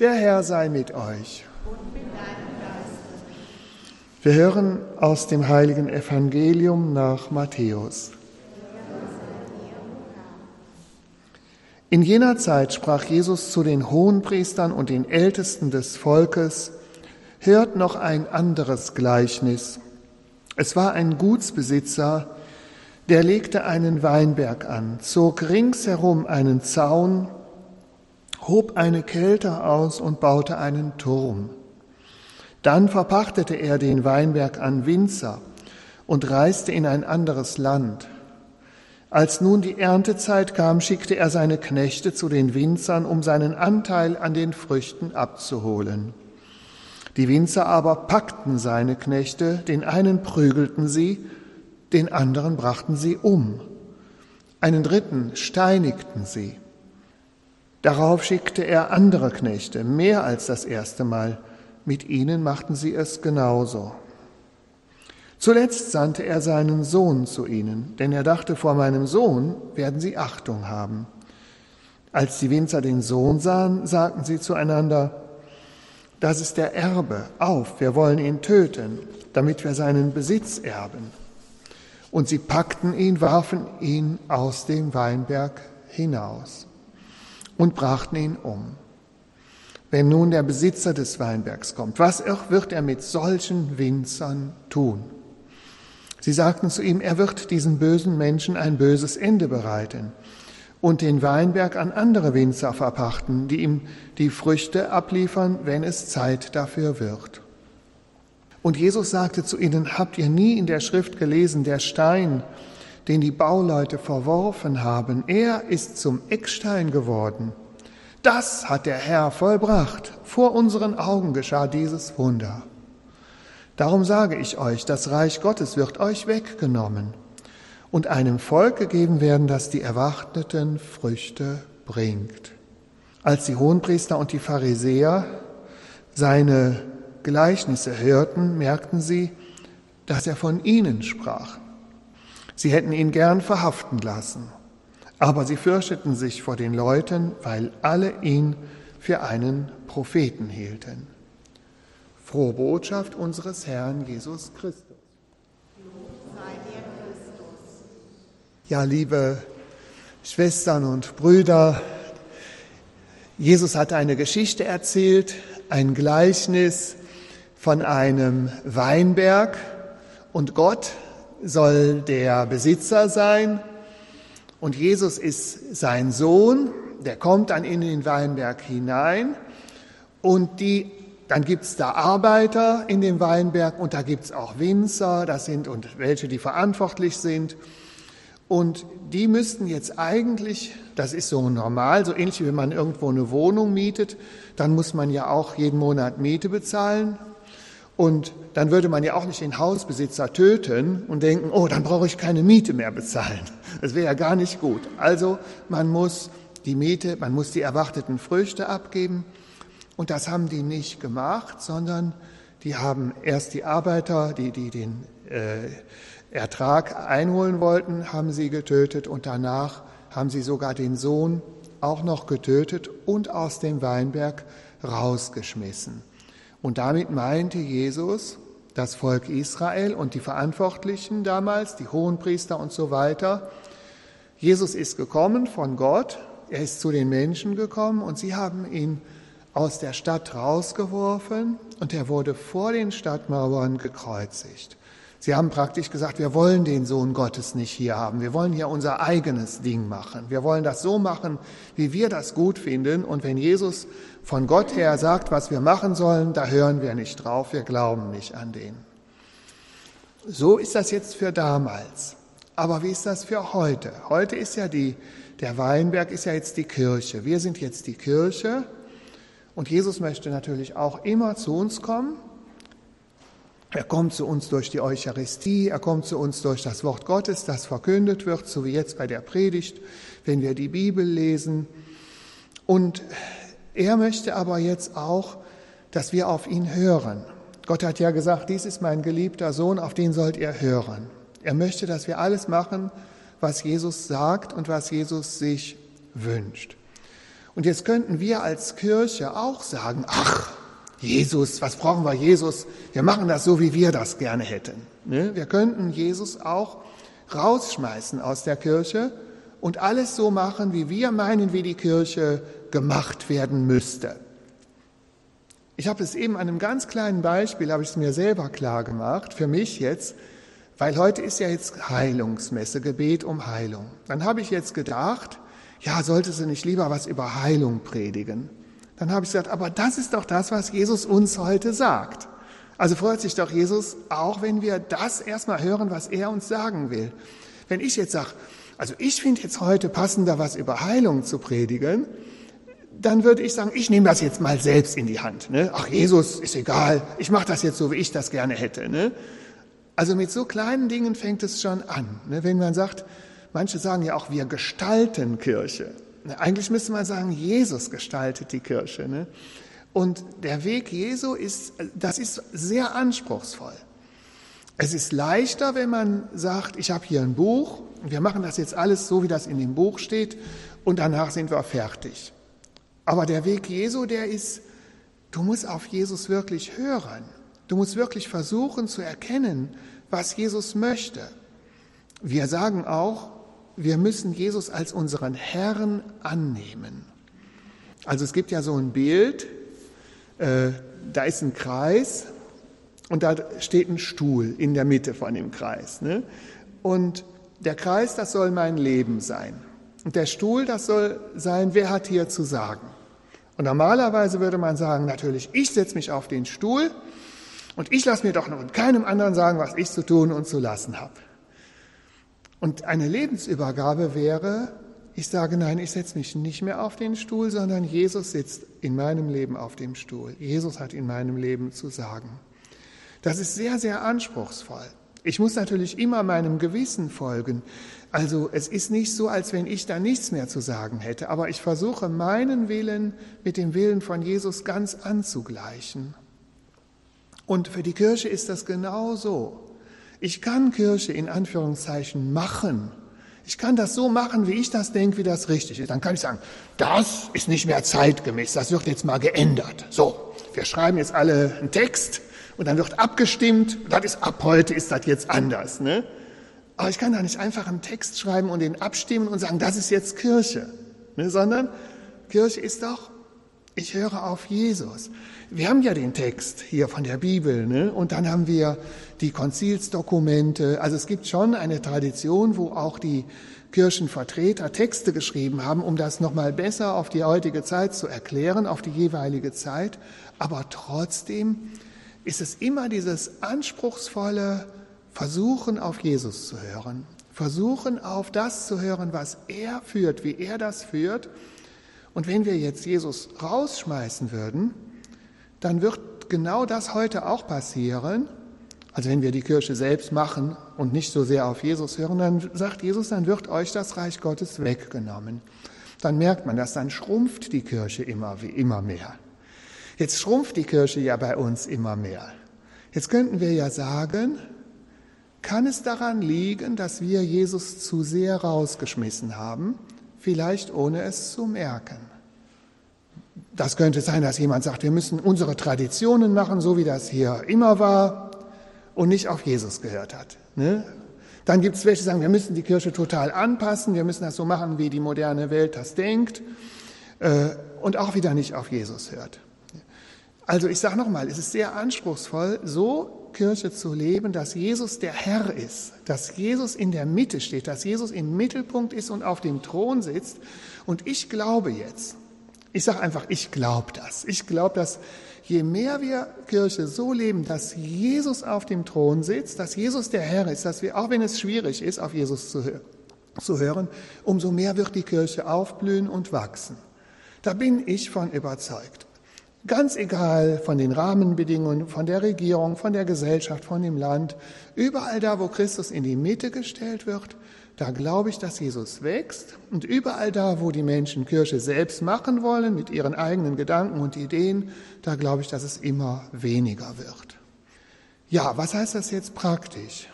Der Herr sei mit euch. Wir hören aus dem heiligen Evangelium nach Matthäus. In jener Zeit sprach Jesus zu den Hohenpriestern und den Ältesten des Volkes, hört noch ein anderes Gleichnis. Es war ein Gutsbesitzer, der legte einen Weinberg an, zog ringsherum einen Zaun, hob eine Kälte aus und baute einen Turm. Dann verpachtete er den Weinberg an Winzer und reiste in ein anderes Land. Als nun die Erntezeit kam, schickte er seine Knechte zu den Winzern, um seinen Anteil an den Früchten abzuholen. Die Winzer aber packten seine Knechte, den einen prügelten sie, den anderen brachten sie um, einen dritten steinigten sie. Darauf schickte er andere Knechte, mehr als das erste Mal. Mit ihnen machten sie es genauso. Zuletzt sandte er seinen Sohn zu ihnen, denn er dachte, vor meinem Sohn werden sie Achtung haben. Als die Winzer den Sohn sahen, sagten sie zueinander, das ist der Erbe, auf, wir wollen ihn töten, damit wir seinen Besitz erben. Und sie packten ihn, warfen ihn aus dem Weinberg hinaus und brachten ihn um. Wenn nun der Besitzer des Weinbergs kommt, was wird er mit solchen Winzern tun? Sie sagten zu ihm, er wird diesen bösen Menschen ein böses Ende bereiten und den Weinberg an andere Winzer verpachten, die ihm die Früchte abliefern, wenn es Zeit dafür wird. Und Jesus sagte zu ihnen, habt ihr nie in der Schrift gelesen, der Stein, den die Bauleute verworfen haben, er ist zum Eckstein geworden. Das hat der Herr vollbracht. Vor unseren Augen geschah dieses Wunder. Darum sage ich euch, das Reich Gottes wird euch weggenommen und einem Volk gegeben werden, das die erwarteten Früchte bringt. Als die Hohenpriester und die Pharisäer seine Gleichnisse hörten, merkten sie, dass er von ihnen sprach. Sie hätten ihn gern verhaften lassen, aber sie fürchteten sich vor den Leuten, weil alle ihn für einen Propheten hielten. Frohe Botschaft unseres Herrn Jesus Christus. Ja, liebe Schwestern und Brüder, Jesus hat eine Geschichte erzählt, ein Gleichnis von einem Weinberg und Gott soll der Besitzer sein und Jesus ist sein Sohn, der kommt dann in den Weinberg hinein und die, dann gibt's da Arbeiter in dem Weinberg und da gibt's auch Winzer, das sind und welche, die verantwortlich sind. Und die müssten jetzt eigentlich, das ist so normal, so ähnlich wie wenn man irgendwo eine Wohnung mietet, dann muss man ja auch jeden Monat Miete bezahlen. Und dann würde man ja auch nicht den Hausbesitzer töten und denken, oh, dann brauche ich keine Miete mehr bezahlen. Das wäre ja gar nicht gut. Also man muss die Miete, man muss die erwarteten Früchte abgeben. Und das haben die nicht gemacht, sondern die haben erst die Arbeiter, die, die den äh, Ertrag einholen wollten, haben sie getötet und danach haben sie sogar den Sohn auch noch getötet und aus dem Weinberg rausgeschmissen. Und damit meinte Jesus das Volk Israel und die Verantwortlichen damals, die Hohenpriester und so weiter. Jesus ist gekommen von Gott, er ist zu den Menschen gekommen und sie haben ihn aus der Stadt rausgeworfen und er wurde vor den Stadtmauern gekreuzigt. Sie haben praktisch gesagt, wir wollen den Sohn Gottes nicht hier haben. Wir wollen hier unser eigenes Ding machen. Wir wollen das so machen, wie wir das gut finden. Und wenn Jesus von Gott her sagt, was wir machen sollen, da hören wir nicht drauf. Wir glauben nicht an den. So ist das jetzt für damals. Aber wie ist das für heute? Heute ist ja die, der Weinberg ist ja jetzt die Kirche. Wir sind jetzt die Kirche. Und Jesus möchte natürlich auch immer zu uns kommen er kommt zu uns durch die Eucharistie, er kommt zu uns durch das Wort Gottes, das verkündet wird, so wie jetzt bei der Predigt, wenn wir die Bibel lesen. Und er möchte aber jetzt auch, dass wir auf ihn hören. Gott hat ja gesagt, dies ist mein geliebter Sohn, auf den sollt ihr hören. Er möchte, dass wir alles machen, was Jesus sagt und was Jesus sich wünscht. Und jetzt könnten wir als Kirche auch sagen, ach, Jesus, was brauchen wir Jesus? Wir machen das so, wie wir das gerne hätten. Ne? Wir könnten Jesus auch rausschmeißen aus der Kirche und alles so machen, wie wir meinen, wie die Kirche gemacht werden müsste. Ich habe es eben an einem ganz kleinen Beispiel, habe ich es mir selber klar gemacht, für mich jetzt, weil heute ist ja jetzt Heilungsmesse, Gebet um Heilung. Dann habe ich jetzt gedacht, ja, sollte sie nicht lieber was über Heilung predigen? Dann habe ich gesagt, aber das ist doch das, was Jesus uns heute sagt. Also freut sich doch Jesus, auch wenn wir das erstmal hören, was er uns sagen will. Wenn ich jetzt sage, also ich finde jetzt heute passender, was über Heilung zu predigen, dann würde ich sagen, ich nehme das jetzt mal selbst in die Hand. Ne? Ach, Jesus ist egal, ich mache das jetzt so, wie ich das gerne hätte. Ne? Also mit so kleinen Dingen fängt es schon an. Ne? Wenn man sagt, manche sagen ja auch, wir gestalten Kirche. Eigentlich müsste man sagen, Jesus gestaltet die Kirche. Ne? Und der Weg Jesu ist, das ist sehr anspruchsvoll. Es ist leichter, wenn man sagt, ich habe hier ein Buch, wir machen das jetzt alles so, wie das in dem Buch steht, und danach sind wir fertig. Aber der Weg Jesu, der ist, du musst auf Jesus wirklich hören. Du musst wirklich versuchen zu erkennen, was Jesus möchte. Wir sagen auch, wir müssen Jesus als unseren Herrn annehmen. Also es gibt ja so ein Bild, äh, da ist ein Kreis und da steht ein Stuhl in der Mitte von dem Kreis. Ne? Und der Kreis, das soll mein Leben sein. Und der Stuhl, das soll sein, wer hat hier zu sagen. Und normalerweise würde man sagen, natürlich, ich setze mich auf den Stuhl und ich lasse mir doch noch keinem anderen sagen, was ich zu tun und zu lassen habe. Und eine Lebensübergabe wäre, ich sage, nein, ich setze mich nicht mehr auf den Stuhl, sondern Jesus sitzt in meinem Leben auf dem Stuhl. Jesus hat in meinem Leben zu sagen. Das ist sehr, sehr anspruchsvoll. Ich muss natürlich immer meinem Gewissen folgen. Also es ist nicht so, als wenn ich da nichts mehr zu sagen hätte, aber ich versuche meinen Willen mit dem Willen von Jesus ganz anzugleichen. Und für die Kirche ist das genau so. Ich kann Kirche in Anführungszeichen machen. Ich kann das so machen, wie ich das denke, wie das richtig ist. Dann kann ich sagen, das ist nicht mehr zeitgemäß, das wird jetzt mal geändert. So, wir schreiben jetzt alle einen Text und dann wird abgestimmt, das ist ab heute ist das jetzt anders. Ne? Aber ich kann da nicht einfach einen Text schreiben und den abstimmen und sagen, das ist jetzt Kirche, ne? sondern Kirche ist doch, ich höre auf Jesus. Wir haben ja den Text hier von der Bibel ne? und dann haben wir die Konzilsdokumente. Also es gibt schon eine Tradition, wo auch die Kirchenvertreter Texte geschrieben haben, um das nochmal besser auf die heutige Zeit zu erklären, auf die jeweilige Zeit. Aber trotzdem ist es immer dieses anspruchsvolle Versuchen auf Jesus zu hören, versuchen auf das zu hören, was er führt, wie er das führt. Und wenn wir jetzt Jesus rausschmeißen würden, dann wird genau das heute auch passieren. Also wenn wir die Kirche selbst machen und nicht so sehr auf Jesus hören, dann sagt Jesus, dann wird euch das Reich Gottes weggenommen. Dann merkt man das, dann schrumpft die Kirche immer immer mehr. Jetzt schrumpft die Kirche ja bei uns immer mehr. Jetzt könnten wir ja sagen, kann es daran liegen, dass wir Jesus zu sehr rausgeschmissen haben, vielleicht ohne es zu merken? Das könnte sein, dass jemand sagt, wir müssen unsere Traditionen machen, so wie das hier immer war und nicht auf Jesus gehört hat. Ne? Dann gibt es welche, die sagen, wir müssen die Kirche total anpassen, wir müssen das so machen, wie die moderne Welt das denkt äh, und auch wieder nicht auf Jesus hört. Also ich sage nochmal, es ist sehr anspruchsvoll, so Kirche zu leben, dass Jesus der Herr ist, dass Jesus in der Mitte steht, dass Jesus im Mittelpunkt ist und auf dem Thron sitzt. Und ich glaube jetzt, ich sage einfach, ich glaube das. Ich glaube, dass je mehr wir Kirche so leben, dass Jesus auf dem Thron sitzt, dass Jesus der Herr ist, dass wir, auch wenn es schwierig ist, auf Jesus zu, zu hören, umso mehr wird die Kirche aufblühen und wachsen. Da bin ich von überzeugt. Ganz egal von den Rahmenbedingungen, von der Regierung, von der Gesellschaft, von dem Land, überall da, wo Christus in die Mitte gestellt wird, da glaube ich, dass Jesus wächst. Und überall da, wo die Menschen Kirche selbst machen wollen, mit ihren eigenen Gedanken und Ideen, da glaube ich, dass es immer weniger wird. Ja, was heißt das jetzt praktisch?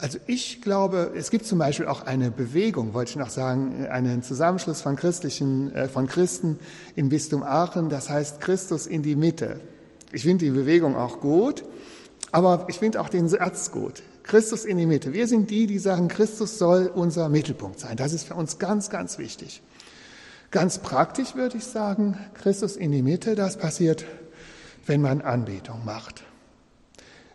Also ich glaube, es gibt zum Beispiel auch eine Bewegung, wollte ich noch sagen, einen Zusammenschluss von christlichen, äh, von Christen im Bistum Aachen, das heißt Christus in die Mitte. Ich finde die Bewegung auch gut, aber ich finde auch den Satz gut. Christus in die Mitte. Wir sind die, die sagen, Christus soll unser Mittelpunkt sein. Das ist für uns ganz, ganz wichtig. Ganz praktisch würde ich sagen, Christus in die Mitte, das passiert, wenn man Anbetung macht.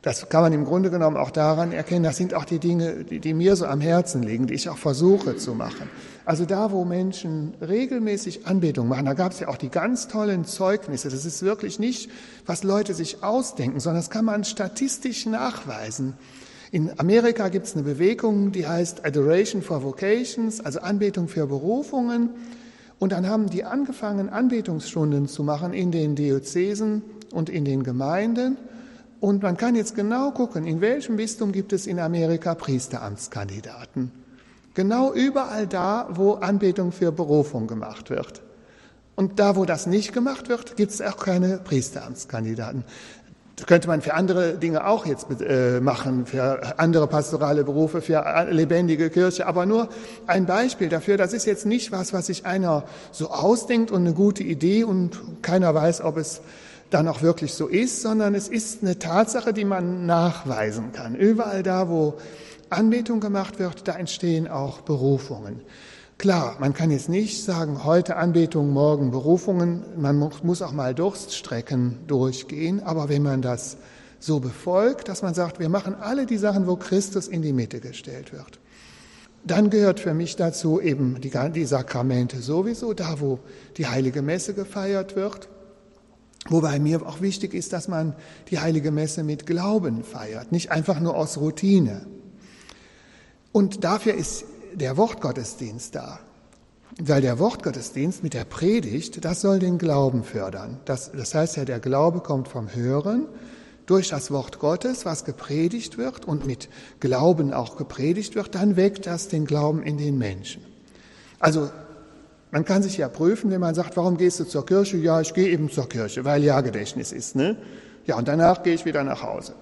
Das kann man im Grunde genommen auch daran erkennen, das sind auch die Dinge, die, die, mir so am Herzen liegen, die ich auch versuche zu machen. Also da, wo Menschen regelmäßig Anbetung machen, da gab es ja auch die ganz tollen Zeugnisse. Das ist wirklich nicht, was Leute sich ausdenken, sondern das kann man statistisch nachweisen. In Amerika gibt es eine Bewegung, die heißt Adoration for Vocations, also Anbetung für Berufungen. Und dann haben die angefangen, Anbetungsstunden zu machen in den Diözesen und in den Gemeinden. Und man kann jetzt genau gucken, in welchem Bistum gibt es in Amerika Priesteramtskandidaten. Genau überall da, wo Anbetung für Berufung gemacht wird. Und da, wo das nicht gemacht wird, gibt es auch keine Priesteramtskandidaten. Das könnte man für andere Dinge auch jetzt äh, machen, für andere pastorale Berufe, für lebendige Kirche. Aber nur ein Beispiel dafür, das ist jetzt nicht was, was sich einer so ausdenkt und eine gute Idee und keiner weiß, ob es dann auch wirklich so ist, sondern es ist eine Tatsache, die man nachweisen kann. Überall da, wo Anbetung gemacht wird, da entstehen auch Berufungen. Klar, man kann jetzt nicht sagen, heute Anbetung, morgen Berufungen. Man muss auch mal Durststrecken durchgehen. Aber wenn man das so befolgt, dass man sagt, wir machen alle die Sachen, wo Christus in die Mitte gestellt wird, dann gehört für mich dazu eben die, die Sakramente sowieso, da wo die heilige Messe gefeiert wird. Wobei mir auch wichtig ist, dass man die heilige Messe mit Glauben feiert, nicht einfach nur aus Routine. Und dafür ist der Wortgottesdienst da. Weil der Wortgottesdienst mit der Predigt, das soll den Glauben fördern. Das, das heißt ja, der Glaube kommt vom Hören durch das Wort Gottes, was gepredigt wird und mit Glauben auch gepredigt wird, dann weckt das den Glauben in den Menschen. Also man kann sich ja prüfen, wenn man sagt, warum gehst du zur Kirche? Ja, ich gehe eben zur Kirche, weil ja Gedächtnis ist. Ne? Ja, und danach gehe ich wieder nach Hause.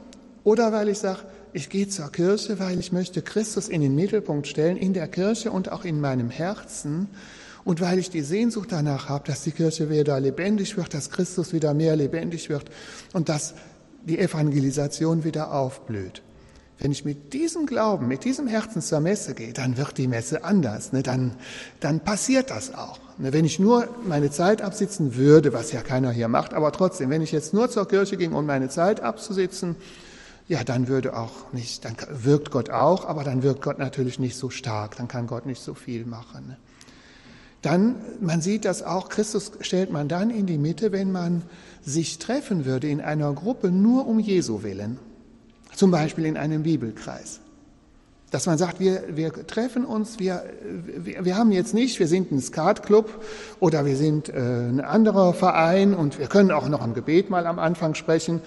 Oder weil ich sage, ich gehe zur Kirche, weil ich möchte Christus in den Mittelpunkt stellen, in der Kirche und auch in meinem Herzen. Und weil ich die Sehnsucht danach habe, dass die Kirche wieder lebendig wird, dass Christus wieder mehr lebendig wird und dass die Evangelisation wieder aufblüht. Wenn ich mit diesem Glauben, mit diesem Herzen zur Messe gehe, dann wird die Messe anders. Ne? Dann, dann passiert das auch. Ne? Wenn ich nur meine Zeit absitzen würde, was ja keiner hier macht, aber trotzdem, wenn ich jetzt nur zur Kirche ging, um meine Zeit abzusitzen, ja, dann würde auch nicht, dann wirkt Gott auch, aber dann wirkt Gott natürlich nicht so stark, dann kann Gott nicht so viel machen. Ne? Dann, man sieht das auch, Christus stellt man dann in die Mitte, wenn man sich treffen würde in einer Gruppe nur um Jesu willen. Zum Beispiel in einem Bibelkreis. Dass man sagt, wir, wir treffen uns, wir, wir, wir haben jetzt nicht, wir sind ein Skatclub oder wir sind äh, ein anderer Verein und wir können auch noch ein Gebet mal am Anfang sprechen.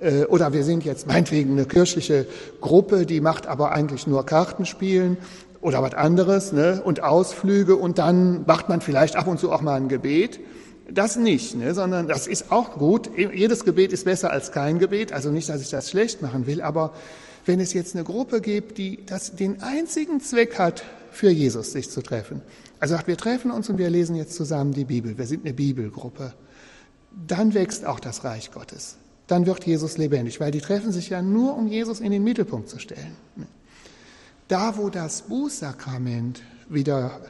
Äh, oder wir sind jetzt meinetwegen eine kirchliche Gruppe, die macht aber eigentlich nur Kartenspielen oder was anderes ne? und Ausflüge und dann macht man vielleicht ab und zu auch mal ein Gebet. Das nicht, ne, sondern das ist auch gut. Jedes Gebet ist besser als kein Gebet. Also nicht, dass ich das schlecht machen will, aber wenn es jetzt eine Gruppe gibt, die das, den einzigen Zweck hat, für Jesus sich zu treffen, also sagt, wir treffen uns und wir lesen jetzt zusammen die Bibel, wir sind eine Bibelgruppe, dann wächst auch das Reich Gottes. Dann wird Jesus lebendig, weil die treffen sich ja nur, um Jesus in den Mittelpunkt zu stellen. Da, wo das Bußsakrament wieder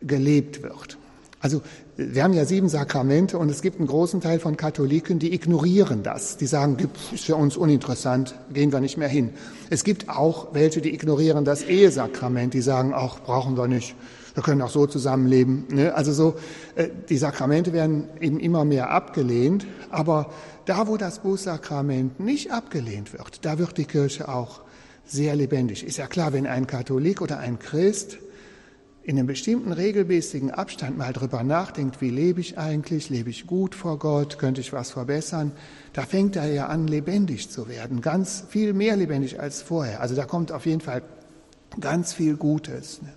gelebt wird, also wir haben ja sieben Sakramente und es gibt einen großen Teil von Katholiken, die ignorieren das. Die sagen, ist für uns uninteressant, gehen wir nicht mehr hin. Es gibt auch welche, die ignorieren das Ehesakrament, die sagen, auch brauchen wir nicht, wir können auch so zusammenleben. Ne? Also so, äh, die Sakramente werden eben immer mehr abgelehnt, aber da, wo das Bußsakrament nicht abgelehnt wird, da wird die Kirche auch sehr lebendig. Ist ja klar, wenn ein Katholik oder ein Christ in einem bestimmten regelmäßigen Abstand mal drüber nachdenkt, wie lebe ich eigentlich, lebe ich gut vor Gott, könnte ich was verbessern, da fängt er ja an, lebendig zu werden, ganz viel mehr lebendig als vorher. Also da kommt auf jeden Fall ganz viel Gutes. Ne?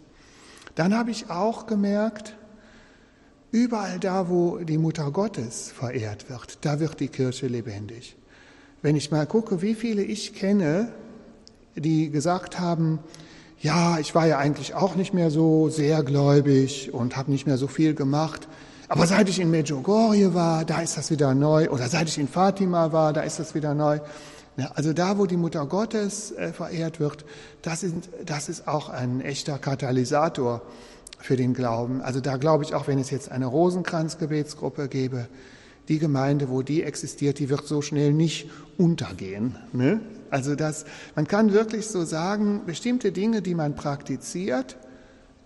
Dann habe ich auch gemerkt, überall da, wo die Mutter Gottes verehrt wird, da wird die Kirche lebendig. Wenn ich mal gucke, wie viele ich kenne, die gesagt haben, ja, ich war ja eigentlich auch nicht mehr so sehr gläubig und habe nicht mehr so viel gemacht. Aber seit ich in Medjugorje war, da ist das wieder neu. Oder seit ich in Fatima war, da ist das wieder neu. Ja, also da, wo die Mutter Gottes äh, verehrt wird, das, sind, das ist auch ein echter Katalysator für den Glauben. Also da glaube ich auch, wenn es jetzt eine Rosenkranzgebetsgruppe gäbe, die Gemeinde, wo die existiert, die wird so schnell nicht untergehen. Ne? Also das, man kann wirklich so sagen, bestimmte Dinge, die man praktiziert,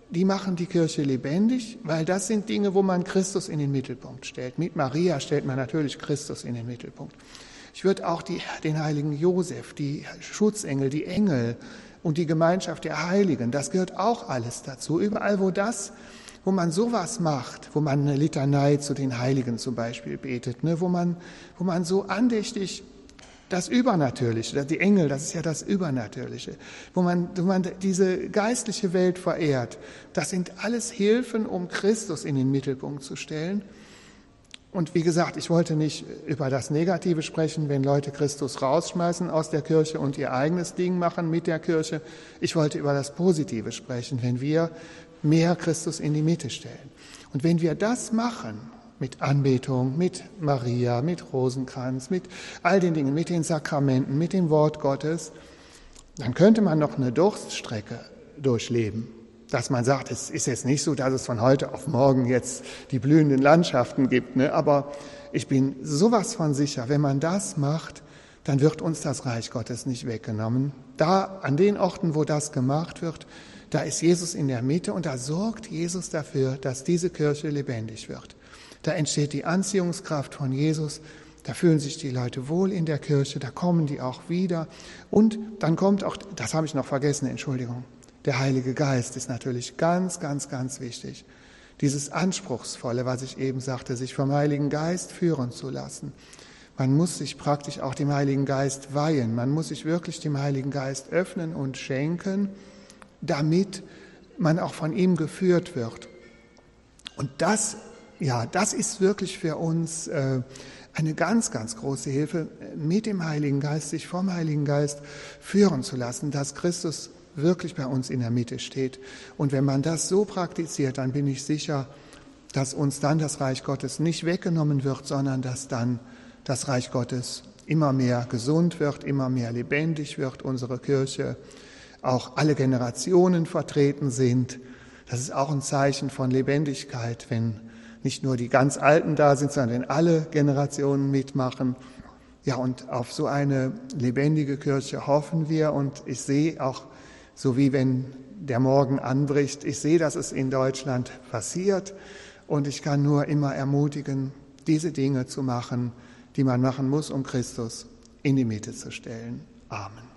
die machen die Kirche lebendig, weil das sind Dinge, wo man Christus in den Mittelpunkt stellt. Mit Maria stellt man natürlich Christus in den Mittelpunkt. Ich würde auch die, den heiligen Josef, die Schutzengel, die Engel und die Gemeinschaft der Heiligen, das gehört auch alles dazu. Überall, wo das, wo man sowas macht, wo man eine Litanei zu den Heiligen zum Beispiel betet, ne, wo, man, wo man so andächtig das Übernatürliche, die Engel, das ist ja das Übernatürliche, wo man, wo man diese geistliche Welt verehrt, das sind alles Hilfen, um Christus in den Mittelpunkt zu stellen und wie gesagt, ich wollte nicht über das Negative sprechen, wenn Leute Christus rausschmeißen aus der Kirche und ihr eigenes Ding machen mit der Kirche. Ich wollte über das Positive sprechen, wenn wir mehr Christus in die Mitte stellen. Und wenn wir das machen, mit Anbetung, mit Maria, mit Rosenkranz, mit all den Dingen, mit den Sakramenten, mit dem Wort Gottes, dann könnte man noch eine Durststrecke durchleben dass man sagt, es ist jetzt nicht so, dass es von heute auf morgen jetzt die blühenden Landschaften gibt, ne? aber ich bin sowas von sicher, wenn man das macht, dann wird uns das Reich Gottes nicht weggenommen. Da, an den Orten, wo das gemacht wird, da ist Jesus in der Mitte und da sorgt Jesus dafür, dass diese Kirche lebendig wird. Da entsteht die Anziehungskraft von Jesus, da fühlen sich die Leute wohl in der Kirche, da kommen die auch wieder und dann kommt auch, das habe ich noch vergessen, Entschuldigung, der Heilige Geist ist natürlich ganz, ganz, ganz wichtig. Dieses Anspruchsvolle, was ich eben sagte, sich vom Heiligen Geist führen zu lassen. Man muss sich praktisch auch dem Heiligen Geist weihen. Man muss sich wirklich dem Heiligen Geist öffnen und schenken, damit man auch von ihm geführt wird. Und das, ja, das ist wirklich für uns äh, eine ganz, ganz große Hilfe, mit dem Heiligen Geist, sich vom Heiligen Geist führen zu lassen, dass Christus wirklich bei uns in der Mitte steht. Und wenn man das so praktiziert, dann bin ich sicher, dass uns dann das Reich Gottes nicht weggenommen wird, sondern dass dann das Reich Gottes immer mehr gesund wird, immer mehr lebendig wird, unsere Kirche, auch alle Generationen vertreten sind. Das ist auch ein Zeichen von Lebendigkeit, wenn nicht nur die ganz Alten da sind, sondern alle Generationen mitmachen. Ja, und auf so eine lebendige Kirche hoffen wir und ich sehe auch so wie wenn der Morgen anbricht. Ich sehe, dass es in Deutschland passiert und ich kann nur immer ermutigen, diese Dinge zu machen, die man machen muss, um Christus in die Mitte zu stellen. Amen.